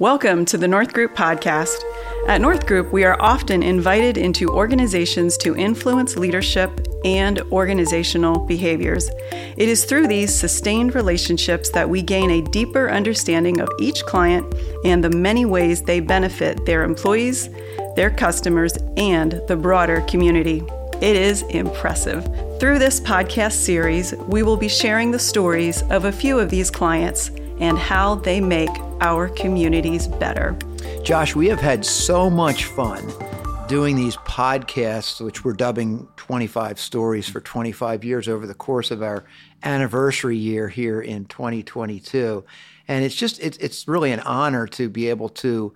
Welcome to the North Group podcast. At North Group, we are often invited into organizations to influence leadership and organizational behaviors. It is through these sustained relationships that we gain a deeper understanding of each client and the many ways they benefit their employees, their customers, and the broader community. It is impressive. Through this podcast series, we will be sharing the stories of a few of these clients and how they make our communities better. Josh, we have had so much fun doing these podcasts, which we're dubbing 25 Stories for 25 years over the course of our anniversary year here in 2022. And it's just, it's, it's really an honor to be able to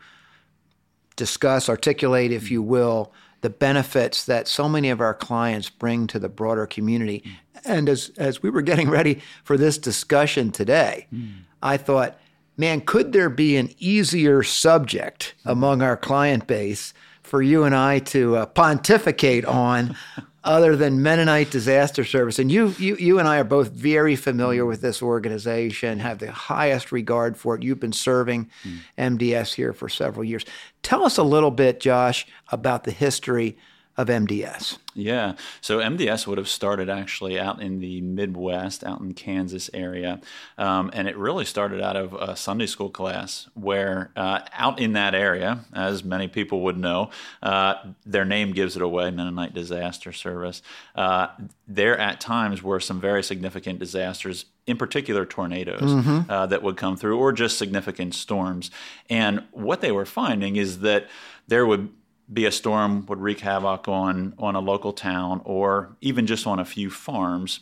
discuss, articulate, if you will, the benefits that so many of our clients bring to the broader community. And as, as we were getting ready for this discussion today, mm. I thought, man, could there be an easier subject among our client base for you and I to uh, pontificate on other than Mennonite Disaster Service? And you, you, you and I are both very familiar with this organization, have the highest regard for it. You've been serving. MDS here for several years. Tell us a little bit, Josh, about the history of MDS. Yeah. So MDS would have started actually out in the Midwest, out in Kansas area. Um, and it really started out of a Sunday school class where uh, out in that area, as many people would know, uh, their name gives it away, Mennonite Disaster Service. Uh, there at times were some very significant disasters in particular tornadoes mm-hmm. uh, that would come through or just significant storms. And what they were finding is that there would be a storm would wreak havoc on on a local town or even just on a few farms.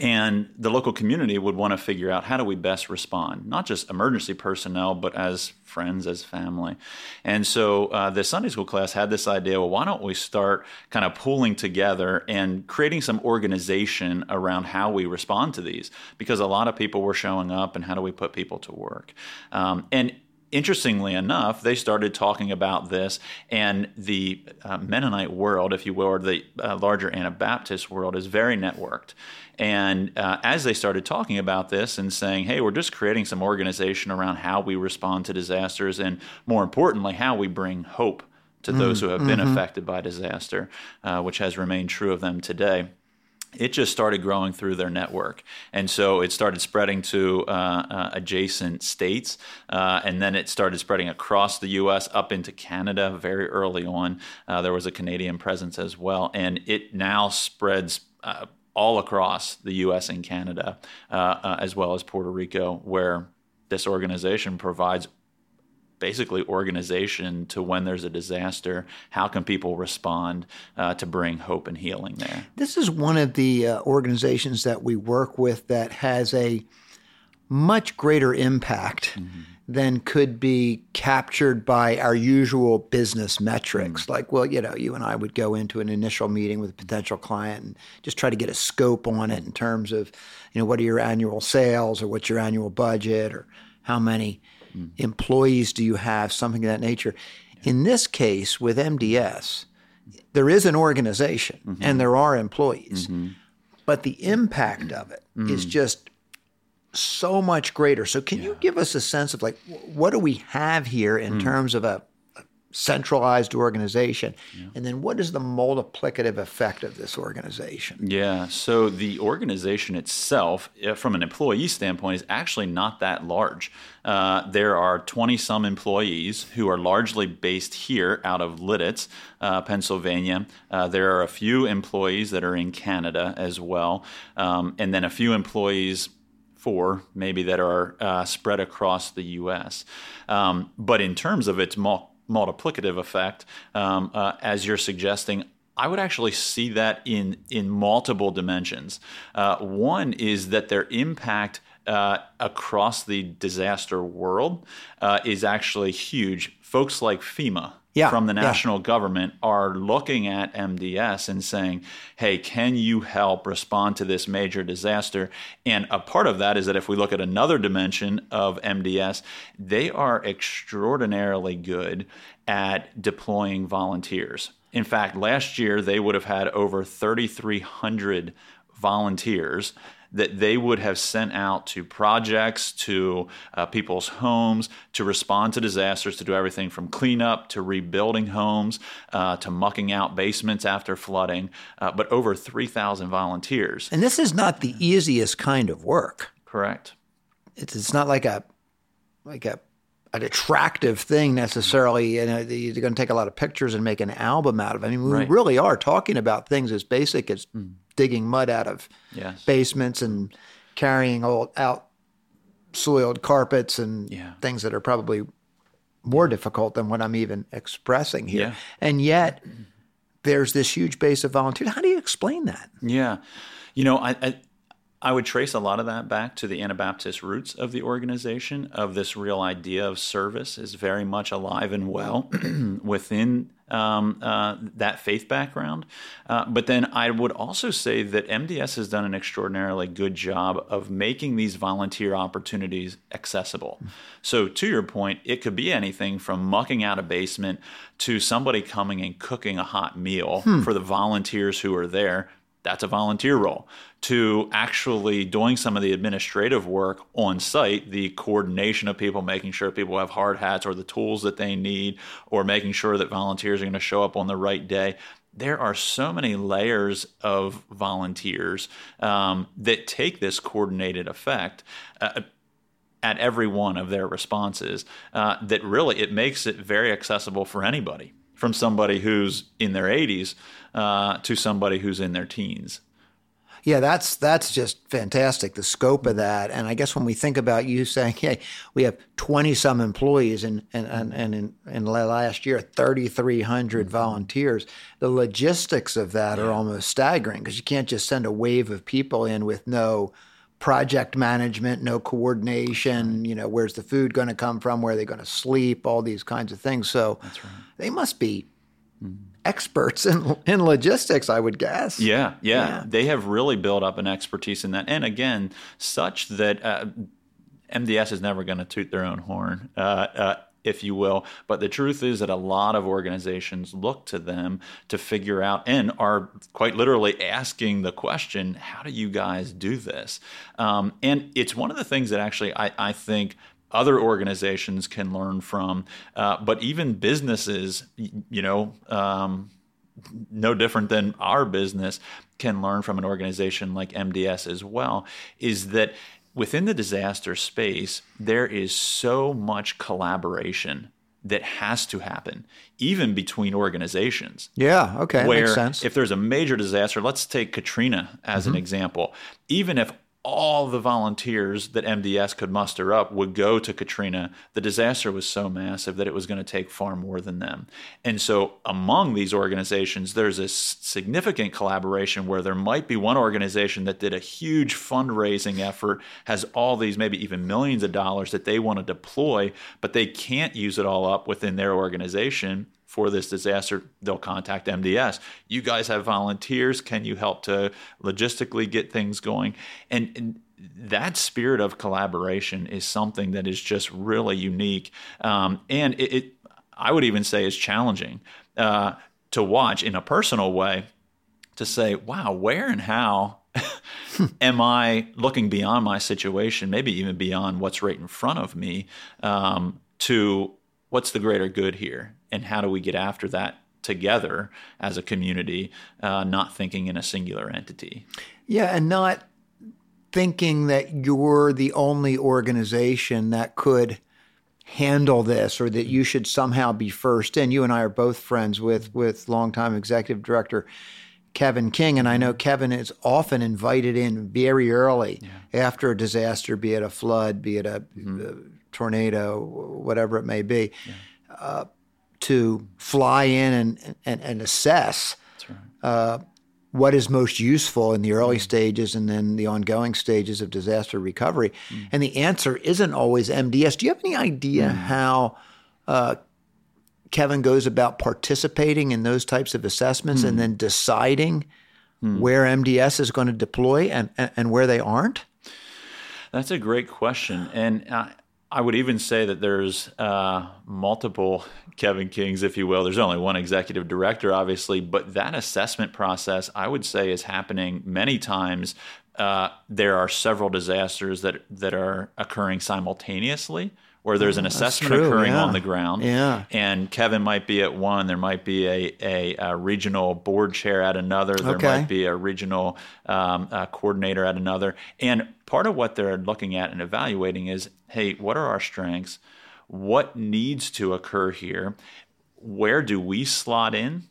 And the local community would want to figure out how do we best respond not just emergency personnel but as friends as family. And so uh, the sunday school class had this idea well why don't we start kind of pulling together and creating some organization around how we respond to these? Because a lot of people were showing up and how do we put people to work? Um, and interestingly enough, they started talking about this, and the uh, Mennonite world, if you will, or the uh, larger Anabaptist world, is very networked. And uh, as they started talking about this and saying, hey, we're just creating some organization around how we respond to disasters, and more importantly, how we bring hope to mm-hmm. those who have been mm-hmm. affected by disaster, uh, which has remained true of them today it just started growing through their network. And so it started spreading to uh, uh, adjacent states. Uh, and then it started spreading across the U.S. up into Canada very early on. Uh, there was a Canadian presence as well. And it now spreads uh, all across the U.S. and Canada, uh, as well as Puerto Rico, where this organization provides basically organization to when there's a disaster. How can people respond uh, to bring hope and healing there? This is one of the uh, organizations that we work with that has a much greater impact. Mm-hmm. Than could be captured by our usual business metrics. Mm-hmm. Like, well, you know, you and I would go into an initial meeting with a potential client and just try to get a scope on it in terms of, you know, what are your annual sales or what's your annual budget or how many mm. employees do you have, something of that nature. Yeah. In this case, with MDS, there is an organization mm-hmm. and there are employees, mm-hmm. but the impact of it mm. is just so much greater. So, can yeah. you give us a sense of like what do we have here in mm. terms of a centralized organization. Yeah. And then what is the multiplicative effect of this organization? Yeah, so the organization itself, uh, from an employee standpoint, is actually not that large. Uh, there are 20 some employees who are largely based here out of Lititz, uh, Pennsylvania. Uh, there are a few employees that are in Canada as well, um, and then a few employees four maybe that are uh, spread across the U.S. Um, but in terms of its mul- multiplicative effect, um, uh, as you're suggesting, I would actually see that in in multiple dimensions. Uh, one is that their impact uh, across the disaster world uh, is actually huge. Folks like FEMA, yeah, from the national yeah. government are looking at MDS and saying, hey, can you help respond to this major disaster? And a part of that is that if we look at another dimension of MDS, they are extraordinarily good at deploying volunteers. In fact, last year they would have had over 3,300 volunteers that they would have sent out to projects, to uh, people's homes, to respond to disasters, to do everything from cleanup to rebuilding homes, uh, to mucking out basements after flooding, uh, but over 3,000 volunteers. And this is not the easiest kind of work. Correct. It's, it's not like a like a an attractive thing necessarily. You uh, know, you're going to take a lot of pictures and make an album out of. it. I mean, we Right. really are talking about things as basic as digging mud out of Yes. basements and carrying old out soiled carpets and Yeah. things that are probably more difficult than what I'm even expressing here. Yeah. And yet there's this huge base of volunteers. How do you explain that? Yeah. You know, I, I I would trace a lot of that back to the Anabaptist roots of the organization, of this real idea of service is very much alive and well within um, uh, that faith background. Uh, but then I would also say that MDS has done an extraordinarily good job of making these volunteer opportunities accessible. So, to your point, it could be anything from mucking out a basement to somebody coming and cooking a hot meal for the volunteers who are there that's a volunteer role. To actually doing some of the administrative work on site the coordination of people making sure people have hard hats or the tools that they need or making sure that volunteers are going to show up on the right day. There are so many layers of volunteers um, that take this coordinated effect uh, at every one of their responses uh, that really it makes it very accessible for anybody from somebody who's in their 80s uh, to somebody who's in their teens. Yeah, that's that's just fantastic. The scope of that, and I guess when we think about you saying, "Hey, we have twenty some employees, and and and, and in, in the last year, thirty three hundred volunteers," the logistics of that are almost staggering because you can't just send a wave of people in with no project management, no coordination. You know, where's the food going to come from? Where are they going to sleep? All these kinds of things. So they must be experts in in logistics, I would guess. Yeah, yeah, Yeah. They have really built up an expertise in that. And again, such that uh, MDS is never going to toot their own horn, uh, uh, if you will. But the truth is that a lot of organizations look to them to figure out and are quite literally asking the question how do you guys do this? Um, and it's one of the things that actually I, I think other organizations can learn from, uh, but even businesses, you know, um, no different than our business can learn from an organization like MDS as well is that within the disaster space there is so much collaboration that has to happen even between organizations Yeah. Okay. where makes sense. if there's a major disaster, let's take Katrina as an mm-hmm. example. Even if all the volunteers that MDS could muster up would go to Katrina, the disaster was so massive that it was going to take far more than them. And so, among these organizations, there's a significant collaboration where there might be one organization that did a huge fundraising effort, has all these maybe even millions of dollars that they want to deploy, but they can't use it all up within their organization for this disaster, they'll contact MDS. You guys have volunteers. Can you help to logistically get things going? And, and that spirit of collaboration is something that is just really unique. Um, and it, it, I would even say, is challenging uh, to watch in a personal way to say, wow, where and how am I looking beyond my situation, maybe even beyond what's right in front of me, um, to what's the greater good here? And how do we get after that together as a community, uh, not thinking in a singular entity? Yeah, and not thinking that you're the only organization that could handle this or that you should somehow be first in. You and I are both friends with with longtime executive director Kevin King, and I know Kevin is often invited in very early after a disaster, be it a flood, be it a, a tornado, whatever it may be, uh, to fly in and and, and assess right. Uh, what is most useful in the early stages and then the ongoing stages of disaster recovery. Mm. And the answer isn't always MDS. Do you have any idea mm. how uh, Kevin goes about participating in those types of assessments and mm. then deciding where MDS is going to deploy and, and, and where they aren't? That's a great question, and I, I would even say that there's uh, multiple Kevin Kings, if you will. There's only one executive director, obviously, but that assessment process, I would say, is happening many times uh, there are several disasters that that are occurring simultaneously where there's an assessment true, occurring yeah. on the ground. Yeah. And Kevin might be at one. There might be a, a, a regional board chair at another. There Okay. might be a regional um, uh, coordinator at another. And part of what they're looking at and evaluating is hey, what are our strengths? What needs to occur here? Where do we slot in?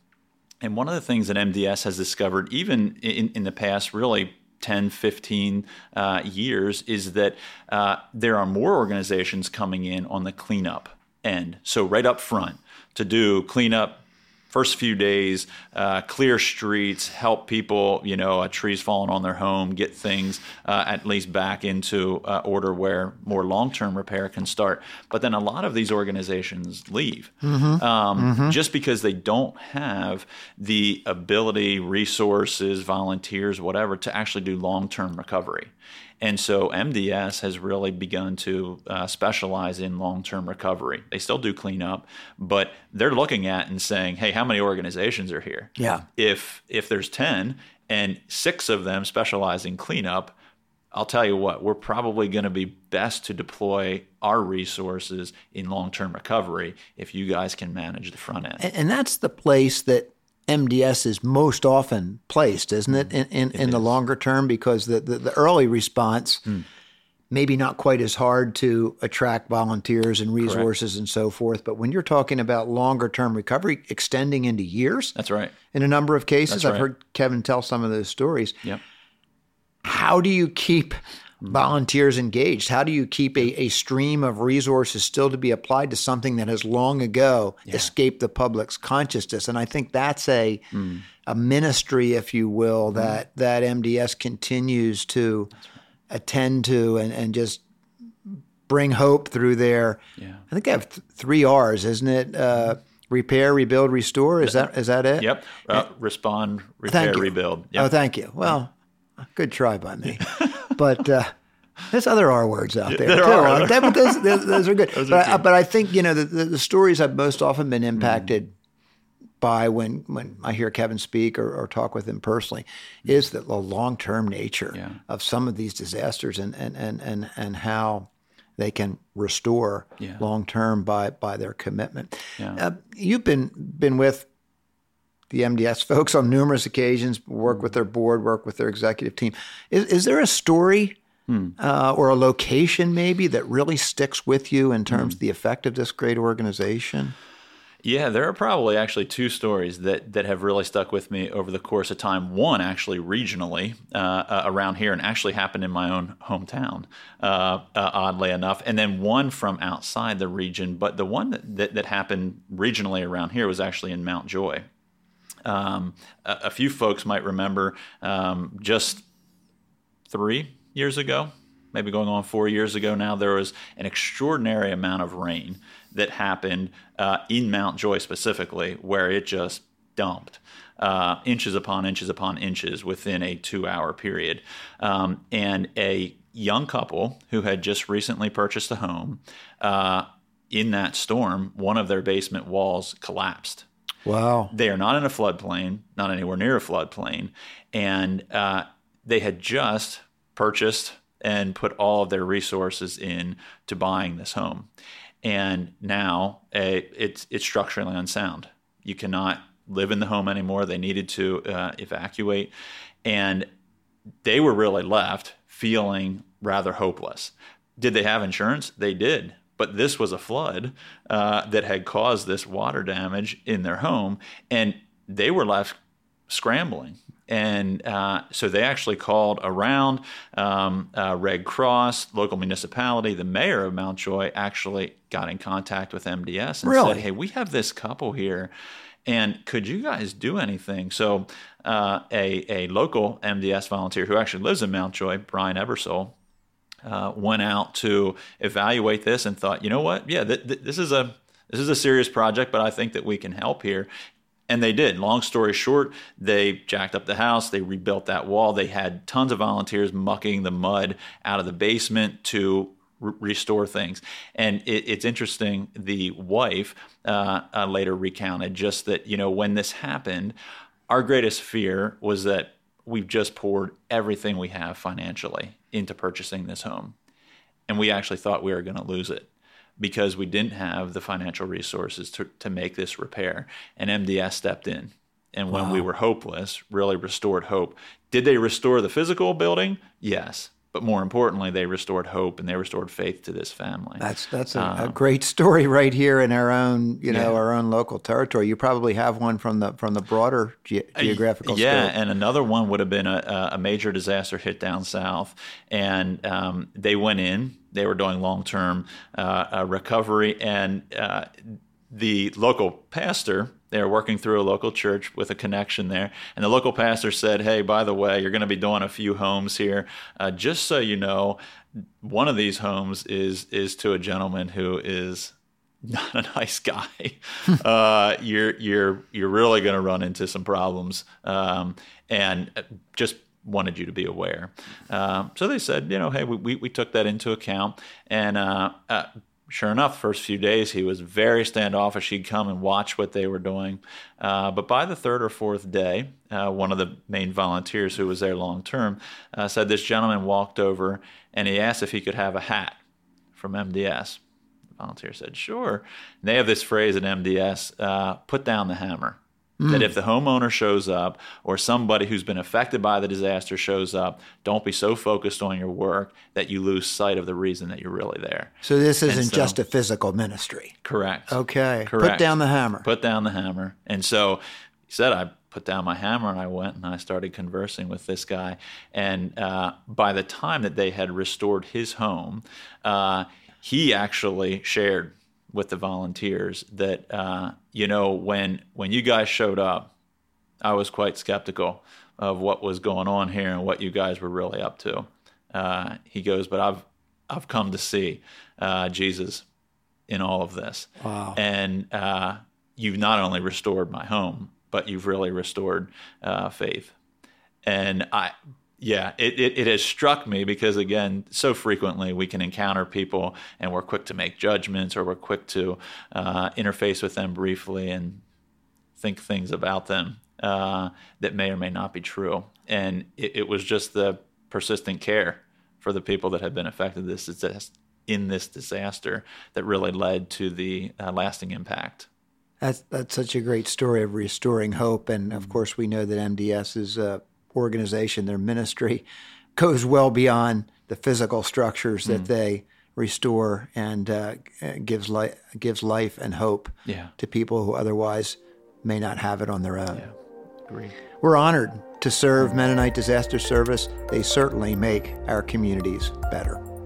And one of the things that MDS has discovered, even in, in the past, really 10, 15 uh, years, is that uh, there are more organizations coming in on the cleanup end. So, right up front, to do cleanup first few days, uh, clear streets, help people, you know, uh, trees falling on their home, get things uh, at least back into uh, order where more long term repair can start. But then a lot of these organizations leave um, just because they don't have the ability, resources, volunteers, whatever, to actually do long term recovery. And so MDS has really begun to uh, specialize in long term recovery. They still do cleanup, but they're looking at and saying, hey, how many organizations are here? Yeah. If, if there's 10 and six of them specialize in cleanup, I'll tell you what, we're probably going to be best to deploy our resources in long term recovery if you guys can manage the front end. And, and that's the place that MDS is most often placed, isn't it, in, in, in the longer term? Because the, the, the early response, hmm. maybe not quite as hard to attract volunteers and resources and so forth. But when you're talking about longer term recovery extending into years That's right. in a number of cases, That's I've heard Kevin tell some of those stories. Yep. How do you keep volunteers engaged? How do you keep a, a stream of resources still to be applied to something that has long ago escaped the public's consciousness? And I think that's a a ministry, if you will, that that MDS continues to attend to and, and just bring hope through their. Yeah. I think I have th- three R's, isn't it? Uh, repair, rebuild, restore. Is that is that it? Yep. Uh, respond, repair, Thank you. rebuild. Oh, thank you. Well, good try by me. but uh, there's other R words out there, there too. are. That- but those, those, those are good. Those but, are I, but I think you know the, the, the stories I've most often been impacted by when when I hear Kevin speak or, or talk with him personally is that the long term nature Yeah. of some of these disasters and and and and, and how they can restore Yeah. long term by by their commitment. Yeah. Uh, you've been been with the MDS folks on numerous occasions, work with their board, work with their executive team. Is, is there a story uh, or a location maybe that really sticks with you in terms of the effect of this great organization? Yeah, there are probably actually two stories that, that have really stuck with me over the course of time. One actually regionally uh, uh, around here and actually happened in my own hometown, uh, uh, oddly enough. And then one from outside the region. But the one that, that, that happened regionally around here was actually in Mount Joy. Um, a, a few folks might remember um, just three years ago, maybe going on four years ago now, there was an extraordinary amount of rain that happened uh, in Mount Joy specifically, where it just dumped. Uh, inches upon inches upon inches within a two hour period. Um, and a young couple who had just recently purchased a home, uh, in that storm, one of their basement walls collapsed. Wow. They are not in a floodplain, not anywhere near a floodplain, and uh, they had just purchased and put all of their resources in to buying this home, and now uh, it's it's structurally unsound. You cannot live in the home anymore. They needed to uh, evacuate, and they were really left feeling rather hopeless. Did they have insurance? They did. But this was a flood uh, that had caused this water damage in their home, and they were left scrambling. And uh, so they actually called around um, uh, Red Cross, local municipality. The mayor of Mount Joy actually got in contact with MDS and Really? said, "Hey, we have this couple here, and could you guys do anything?" So uh, a a local MDS volunteer who actually lives in Mount Joy, Brian Ebersole, uh, went out to evaluate this and thought, you know what? Yeah, th- th- this is a this is a serious project, but I think that we can help here. And they did. Long story short, they jacked up the house. They rebuilt that wall. They had tons of volunteers mucking the mud out of the basement to re- restore things. And it, it's interesting. The wife uh, uh, later recounted just that you know when this happened, our greatest fear was that we've just poured everything we have financially into purchasing this home. And we actually thought we were going to lose it because we didn't have the financial resources to, to make this repair. And MDS stepped in. And when wow. we were hopeless, really restored hope. Did they restore the physical building? Yes but more importantly, they restored hope and they restored faith to this family. That's that's a, um, a great story right here in our own you know yeah. our own local territory. You probably have one from the from the broader ge- uh, geographical. yeah, scope. and another one would have been a, a major disaster hit down south, and um, they went in. They were doing long term uh, recovery, and uh, the local pastor they were working through a local church with a connection there. And the local pastor said, Hey, by the way, you're going to be doing a few homes here. Uh, just so you know, one of these homes is, is to a gentleman who is not a nice guy. uh, you're, you're, you're really going to run into some problems. Um, and just wanted you to be aware. Um, so they said, you know, hey, we, we, we took that into account. And uh, uh, sure enough, first few days he was very standoffish. He'd come and watch what they were doing. Uh, but by the third or fourth day, uh, one of the main volunteers who was there long term uh, said this gentleman walked over and he asked if he could have a hat from MDS. The volunteer said, sure. And they have this phrase at MDS uh, put down the hammer. Mm. That if the homeowner shows up or somebody who's been affected by the disaster shows up, don't be so focused on your work that you lose sight of the reason that you're really there. So this isn't so, just a physical ministry. Correct. Okay. Correct. Put down the hammer. Put down the hammer. And so he said, I put down my hammer and I went and I started conversing with this guy. And uh, by the time that they had restored his home, uh, he actually shared with the volunteers that uh, you know when when you guys showed up, I was quite skeptical of what was going on here and what you guys were really up to. Uh, he goes, but I've I've come to see uh, Jesus in all of this, wow. and uh, you've not only restored my home, but you've really restored uh, faith. And I yeah, it, it, it, has struck me because, again, so frequently we can encounter people and we're quick to make judgments or we're quick to uh, interface with them briefly and think things about them uh, that may or may not be true. And it, it, was just the persistent care for the people that had been affected this in this disaster that really led to the uh, lasting impact. That's, that's such a great story of restoring hope. And of course, we know that MDS is uh, organization, their ministry, goes well beyond the physical structures that mm. they restore and uh, gives li- gives life and hope yeah. to people who otherwise may not have it on their own. Yeah. Agree. We're honored to serve Mennonite Disaster Service. They certainly make our communities better.